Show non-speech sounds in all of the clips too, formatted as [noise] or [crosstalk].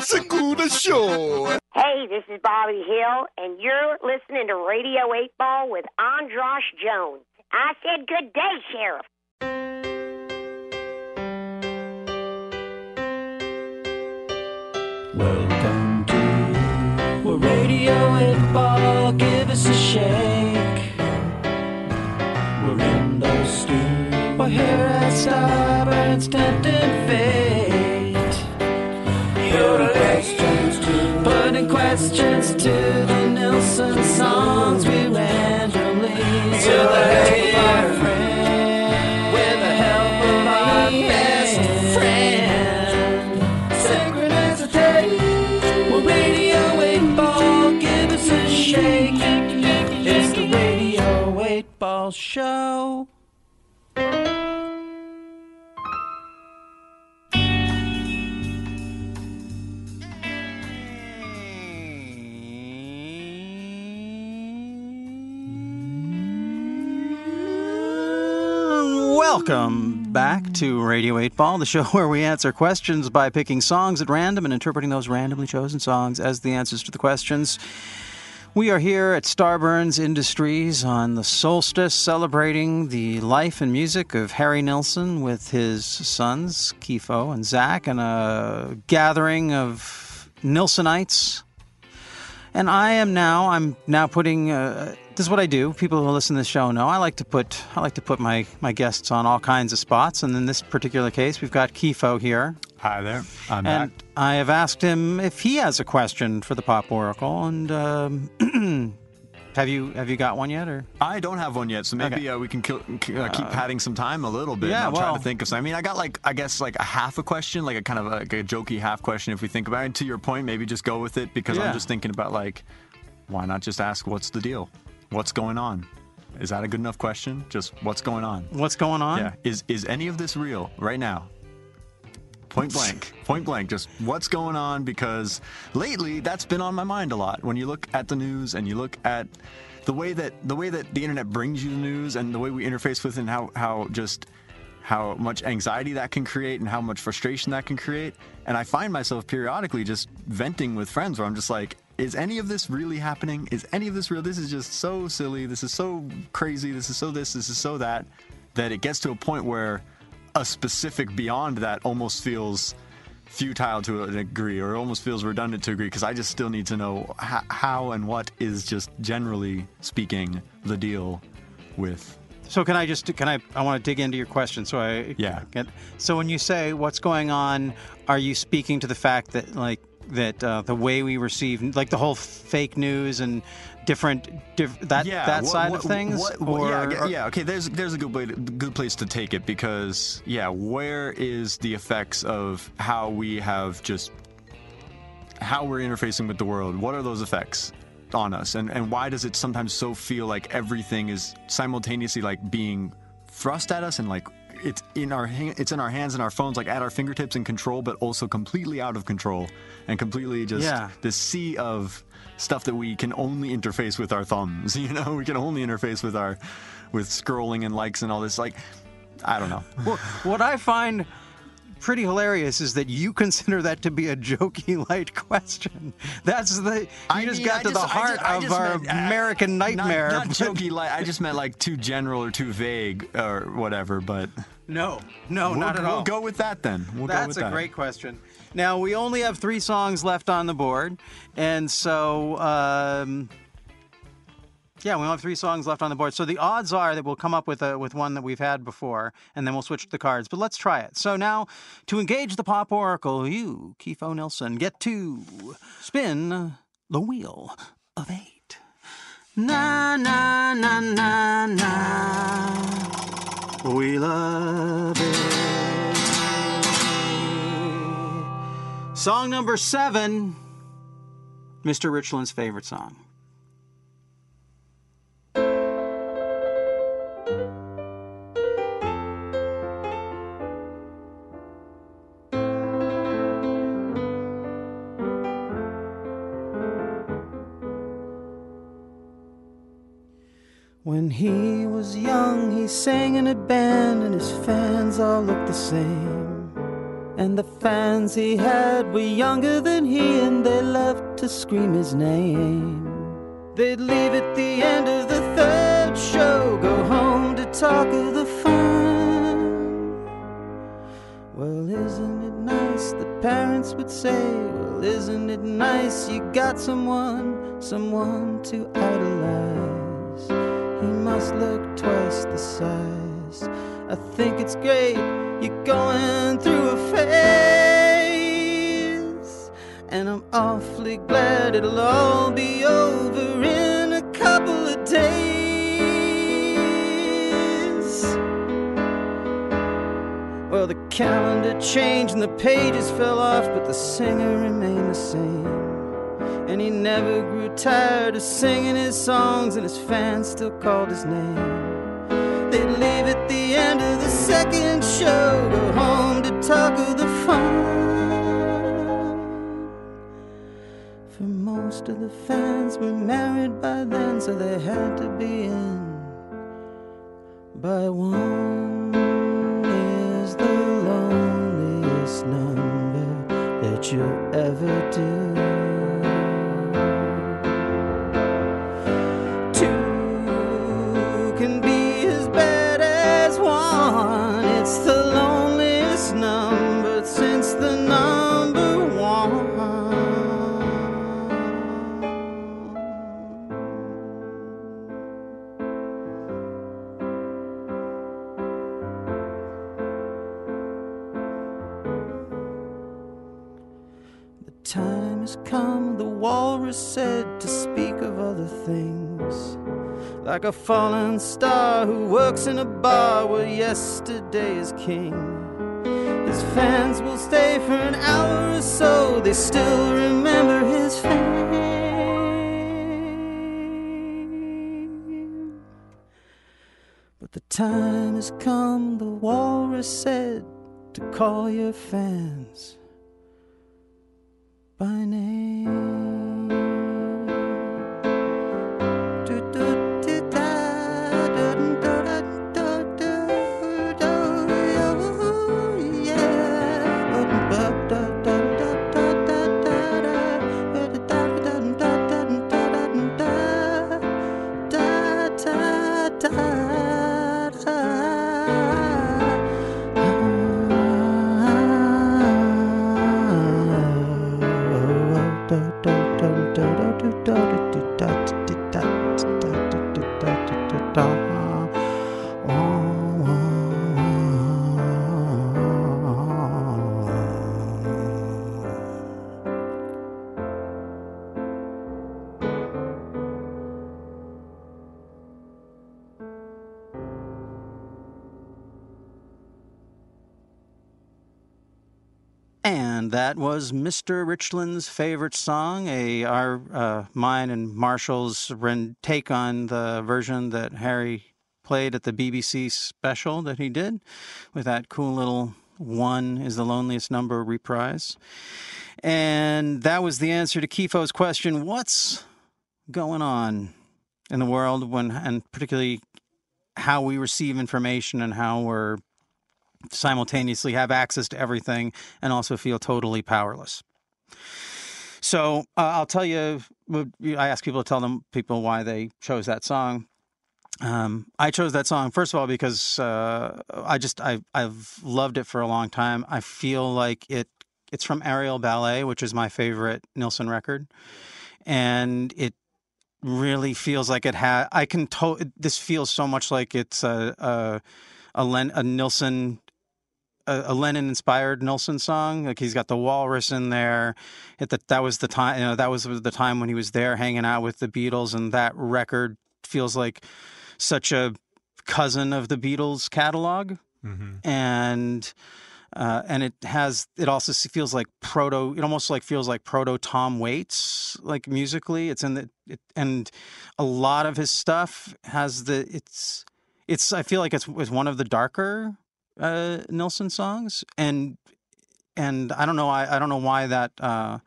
Segura Show. Hey, this is Bobby Hill, and you're listening to Radio 8 Ball with Andras Jones. I said good day, Sheriff. Welcome to a Radio 8 Ball. Give us a shake. We're in the stew. We're here at Starburns, tempting fate. Questions to the Welcome back to Radio 8 Ball, the show [laughs] where we answer questions by picking songs at random and interpreting those randomly chosen songs as the answers to the questions. We are here at Starburns Industries on the solstice celebrating the life and music of Harry Nilsson with his sons, Kiefo and Zach, and a gathering of Nilssonites. And I am now, I'm now putting, uh, this is what I do. People who listen to the show know I like to put, I like to put my, my guests on all kinds of spots. And in this particular case, we've got Kiefo here. Hi there. I'm And back. I have asked him if he has a question for the Pop Oracle. And um, [clears throat] have you have you got one yet? Or I don't have one yet, so maybe Okay. uh, we can kill, uh, keep padding some time a little bit. yeah, I'm trying well- to think of some. I mean, I got like I guess like a half a question, like a kind of a, like a jokey half question. If we think about it, to your point, maybe just go with it because Yeah. I'm just thinking about like, why not just ask what's the deal, what's going on? Is that a good enough question? Just what's going on? what's going on? Yeah. Is is any of this real right now? Point blank. [laughs] Point blank. Just what's going on? Because lately that's been on my mind a lot. When you look at the news and you look at the way that the way that the internet brings you the news and the way we interface with it and how how just how much anxiety that can create and how much frustration that can create. And I find myself periodically just venting with friends where I'm just like, is any of this really happening? Is any of this real? This is just so silly. This is so crazy. This is so this. This is so that. That it gets to a point where a specific beyond that almost feels futile to a degree or almost feels redundant to a degree because I just still need to know h- how and what is just generally speaking the deal with So can I just can I I want to dig into your question so I Yeah. get so when you say what's going on are you speaking to the fact that like that uh, the way we receive like the whole fake news and different diff, that that what- side what- of things what- what- yeah, or- yeah, okay. There's there's a good way, to, good place to take it because yeah, where is the effects of how we have just how we're interfacing with the world? What are those effects on us, and and why does it sometimes so feel like everything is simultaneously like being thrust at us and like it's in our ha- it's in our hands and our phones like at our fingertips and control but also completely out of control and completely just Yeah. this sea of stuff that we can only interface with our thumbs [laughs] you know we can only interface with our with scrolling and likes and all this like i don't know Well, what I find pretty hilarious is that you [laughs] consider that to be a jokey light question. That's the you I just mean, got I to the just- I heart just- I of our meant, uh, American nightmare. not, not jokey like i just meant like too general or too vague or whatever but No, no, we'll, not at all. we'll all. go with that then we'll go That's with a that. great question. Now we only have three songs left on the board, and so um, yeah, we only have three songs left on the board. So the odds are that we'll come up with a with one that we've had before, and then we'll switch the cards. But let's try it. So now, to engage the pop oracle, you, Keith Nilsson, get to spin the wheel of eight. Na na na na na. We love it. Song number seven, Mr. Richland's favorite song. When he was young, he sang in a band, and his fans all looked the same. And the fans he had were younger than he, and they loved to scream his name. They'd leave at the end of the third show, go home to talk of the fun. Well, isn't it nice? The parents would say, Well, isn't it nice? You got someone, someone to idolize. He must look twice the size. I think it's great you're going through a phase. And I'm awfully glad it'll all be over in a couple of days. Well, the calendar changed and the pages fell off, but the singer remained the same. And he never grew tired of singing his songs, and his fans still called his name. They'd leave at the end of the second show, go home to talk of the fun. For most of the fans were married by then, so they had to be in by one. Time has come, the walrus said, to speak of other things. Like a fallen star who works in a bar where yesterday is king. His fans will stay for an hour or so, they still remember his fame. But the time has come, the walrus said, to call your fans by name. And that was Mr. Richland's favorite song, a our uh, mine and Marshall's take on the version that Harry played at the BBC special that he did with that cool little "One is the loneliest number" reprise. And that was the answer to Kiefo's question: What's going on in the world when, and particularly how we receive information and how we're simultaneously have access to everything and also feel totally powerless. So uh, I'll tell you. I ask people to tell them people why they chose that song. Um, I chose that song first of all because uh, I just I I've loved it for a long time. I feel like it it's from Aerial Ballet, which is my favorite Nilsson record, and it really feels like it had. I can to- this feels so much like it's a a, a, Len, a Nilsson a, a Lennon inspired Nilsson song. Like he's got the walrus in there. It, that that was the time. You know, that was the time when he was there hanging out with the Beatles, and that record feels like such a cousin of the Beatles catalog, and. Uh, and it has it also feels like proto it almost like feels like proto tom waits like musically it's in the it, and a lot of his stuff has the it's it's i feel like it's, it's one of the darker uh, Nilsson songs, and and I don't know I, I don't know why that uh,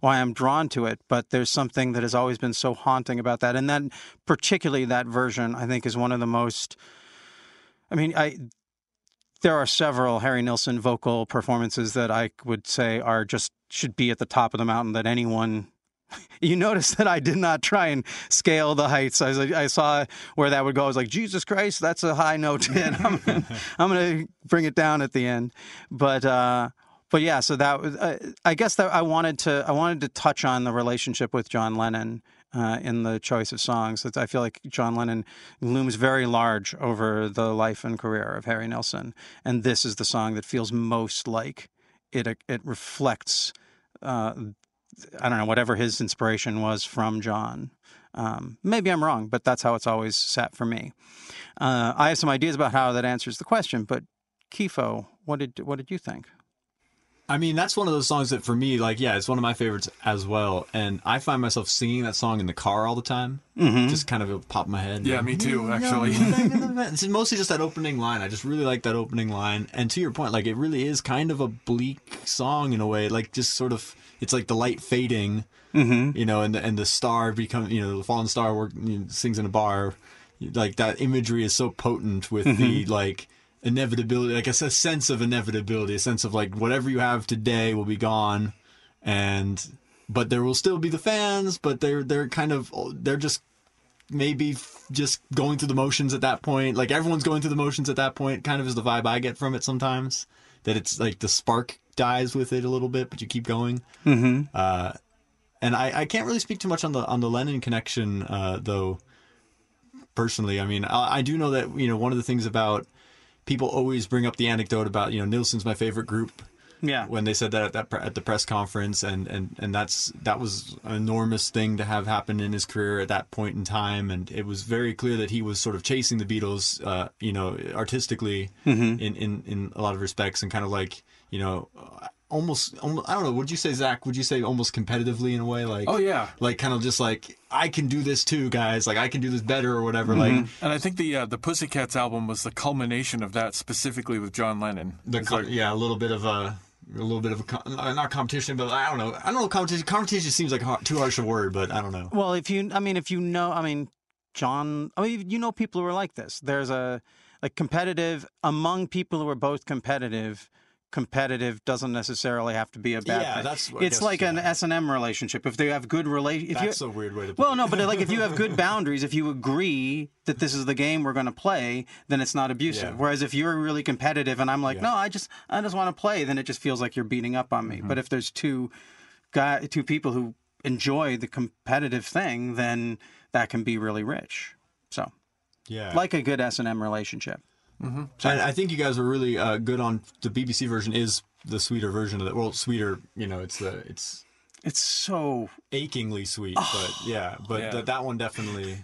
why I'm drawn to it, but there's something that has always been so haunting about that, and then particularly that version I think is one of the most. I mean, I there are several Harry Nilsson vocal performances that I would say are just should be at the top of the mountain that anyone. [laughs] You notice that I did not try and scale the heights. I, was I saw where that would go. I was like, Jesus Christ, that's a high note [laughs] hit. I'm, gonna- [laughs] I'm going to bring it down at the end. But uh, but yeah, so that was. Uh, I guess that I wanted to I wanted to touch on the relationship with John Lennon uh, in the choice of songs. It's- I feel like John Lennon looms very large over the life and career of Harry Nilsson, and this is the song that feels most like it. It reflects. Uh, I don't know whatever his inspiration was from John. Um, maybe I'm wrong, but that's how it's always sat for me. Uh, I have some ideas about how that answers the question, but Kiefo, what did what did you think? I mean, that's one of those songs that for me, like, yeah, it's one of my favorites as well. And I find myself singing that song in the car all the time. Mm-hmm. Just kind of pop in my head. Yeah, me too, actually. [laughs] it's mostly just that opening line. I just really like that opening line. And to your point, like, it really is kind of a bleak song in a way. Like, just sort of, it's like the light fading, Mm-hmm. you know, and the, and the star becomes, you know, the fallen star work, you know, sings in a bar. Like, that imagery is so potent with the, like, inevitability, like a, a sense of inevitability, a sense of like whatever you have today will be gone, and but there will still be the fans, but they're they're kind of they're just maybe f- just going through the motions at that point. Like everyone's going through the motions at that point. Kind of is the vibe I get from it sometimes. That it's like the spark dies with it a little bit, but you keep going. Mm-hmm. Uh, and I, I can't really speak too much on the on the Lennon connection uh, though. Personally, I mean, I, I do know that you know one of the things about people always bring up the anecdote about you know Nilsson's my favorite group. Yeah. when they said that at that pre- at the press conference, and and and that's that was an enormous thing to have happen in his career at that point in time, and it was very clear that he was sort of chasing the Beatles, uh, you know, artistically in in in a lot of respects, and kind of like you know. Almost, almost, I don't know. Would you say, Zach? Would you say almost competitively in a way, like? Oh, yeah. like kind of just like I can do this too, guys. Like I can do this better or whatever. Mm-hmm. Like And I think the uh, the Pussycats album was the culmination of that, specifically with John Lennon. the It's like- yeah, a little bit of a a little bit of a com- uh, not competition, but I don't know. I don't know. Competition competition seems like har- too harsh a word, but I don't know. Well, if you, I mean, if you know, I mean, John, I mean, you know, people who are like this. There's a like competitive among people who are both competitive. Competitive doesn't necessarily have to be a bad Yeah, thing. that's- I it's guess, like an. S and M relationship. If they have good relation, if That's you, a weird way to put Well, it. no, but like if you have good [laughs] boundaries, if you agree that this is the game we're going to play, then it's not abusive. Yeah. Whereas if you're really competitive and I'm like, Yeah. no, I just I just want to play, then it just feels like you're beating up on me. Mm-hmm. But if there's two guy two people who enjoy the competitive thing, then that can be really rich. So, yeah. like a good S and M relationship. And I think you guys were really uh, good on the BBC version. Is the sweeter version of it? Well, sweeter. You know, it's the it's It's so achingly sweet, but yeah, but Yeah. That that one definitely.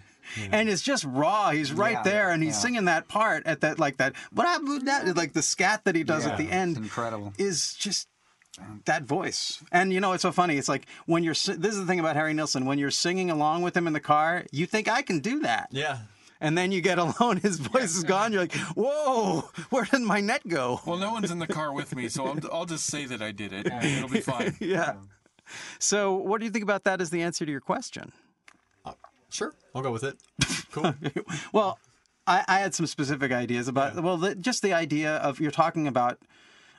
and it's just raw. He's right Yeah, there, and he's yeah. singing that part at that like that. What happened? That like the scat that he does at the end. incredible. Is just that voice. And you know, it's so funny. It's like when you're. This is the thing about Harry Nilsson. When you're singing along with him in the car, you think I can do that. Yeah. And then you get [laughs] alone, his voice is gone. You're like, whoa, [laughs] where did my net go? Well, no one's in the car with me, so I'm, I'll just say that I did it. It'll be [laughs] fine. yeah. So, what do you think about that as the answer to your question? Sure, I'll go with it. Cool. Well, I, I had some specific ideas about well, the, just the idea of you're talking about.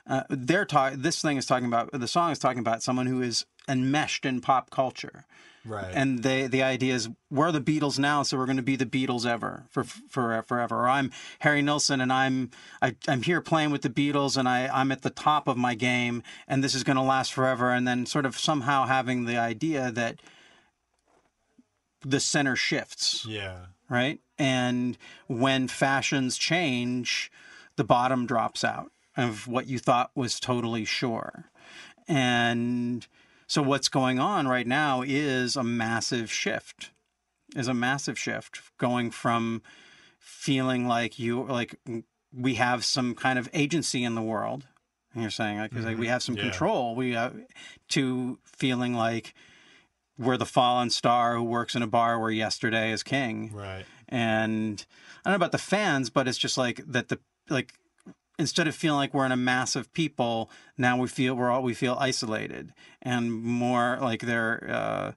Uh, they're talk. This thing is talking about the song is talking about someone who is enmeshed in pop culture, Right. And they the idea is we're the Beatles now, so we're going to be the Beatles ever for for forever. Or I'm Harry Nilsson, and I'm I, I'm here playing with the Beatles, and I I'm at the top of my game, and this is going to last forever. And then sort of somehow having the idea that the center shifts yeah. right? And when fashions change, the bottom drops out of what you thought was totally sure. And so what's going on right now is a massive shift. Is a massive shift going from feeling like you like we have some kind of agency in the world. And you're saying like, 'cause, like we have some Yeah. control. We uh, to feeling like we're the fallen star who works in a bar where yesterday is king Right. and I don't know about the fans, but it's just like that the like instead of feeling like we're in a mass of people, now we feel we're all we feel isolated and more like they're uh,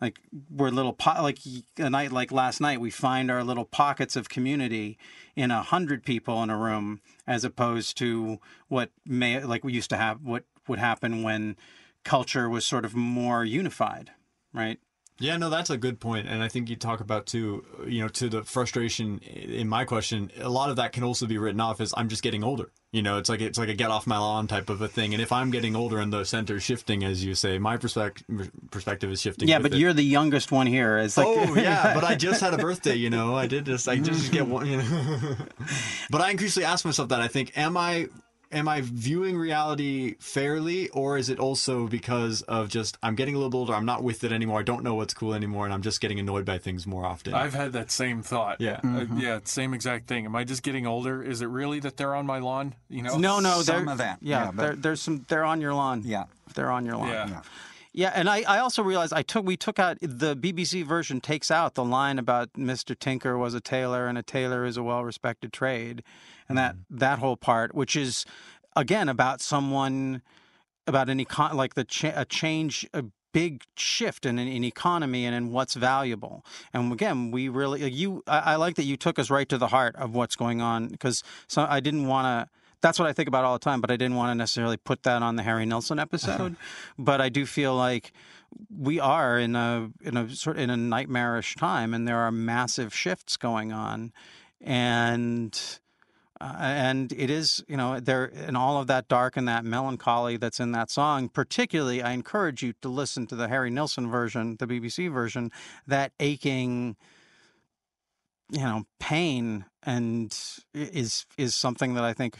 like we're little po- like a night like last night we find our little pockets of community in a hundred people in a room as opposed to what may like we used to have what would happen when culture was sort of more unified right Yeah, no, that's a good point, and I think you talk about too. You know, to the frustration in my question, a lot of that can also be written off as I'm just getting older. You know, it's like it's like a get off my lawn type of a thing. And if I'm getting older and the center's shifting, as you say, my perspective perspective is shifting. yeah but it. you're the youngest one here it's like oh yeah, [laughs] but I just had a birthday. You know, I did just I just get one. You know, [laughs] but I increasingly ask myself that. I think, am I am I viewing reality fairly, or is it also because of just I'm getting a little older, I'm not with it anymore, I don't know what's cool anymore, and I'm just getting annoyed by things more often. I've had that same thought. Yeah. Uh, yeah, same exact thing. Am I just getting older? Is it really that they're on my lawn? You know? no no Some they're- of that, yeah, yeah, but- there- there's some they're on your lawn Yeah. they're on your lawn Yeah. Yeah. Yeah, and I, I also realized I took we took out the BBC version takes out the line about Mr. Tinker was a tailor and a tailor is a well respected trade, and that mm-hmm. that whole part, which is again about someone about an econ like the cha- a change a big shift in an economy and in what's valuable. And again, we really you I, I like that you took us right to the heart of what's going on because so I didn't want to that's what I think about all the time, but I didn't want to necessarily put that on the Harry Nilsson episode. but I do feel like we are in a in a sort in a nightmarish time, and there are massive shifts going on, and uh, and it is you know there and all of that dark and that melancholy that's in that song. Particularly, I encourage you to listen to the Harry Nilsson version, the BBC version, that aching you know pain and is is something that I think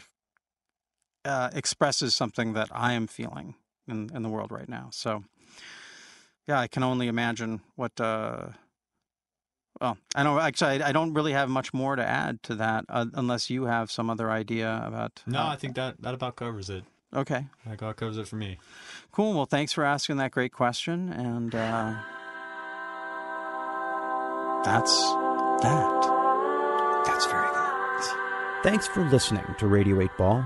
uh, expresses something that I am feeling in in the world right now. So yeah, I can only imagine what. Uh, well, I don't actually. I, I don't really have much more to add to that, uh, unless you have some other idea about. no, how- I think that that about covers it. Okay, That about covers it for me. cool. Well, thanks for asking that great question, and uh, that's that. That's very good. Thanks for listening to Radio 8 Ball.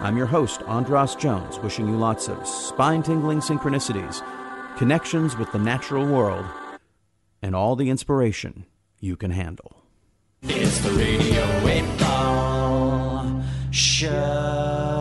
I'm your host, Andras Jones, wishing you lots of spine tingling synchronicities, connections with the natural world, and all the inspiration you can handle. It's the Radio 8 Ball Show.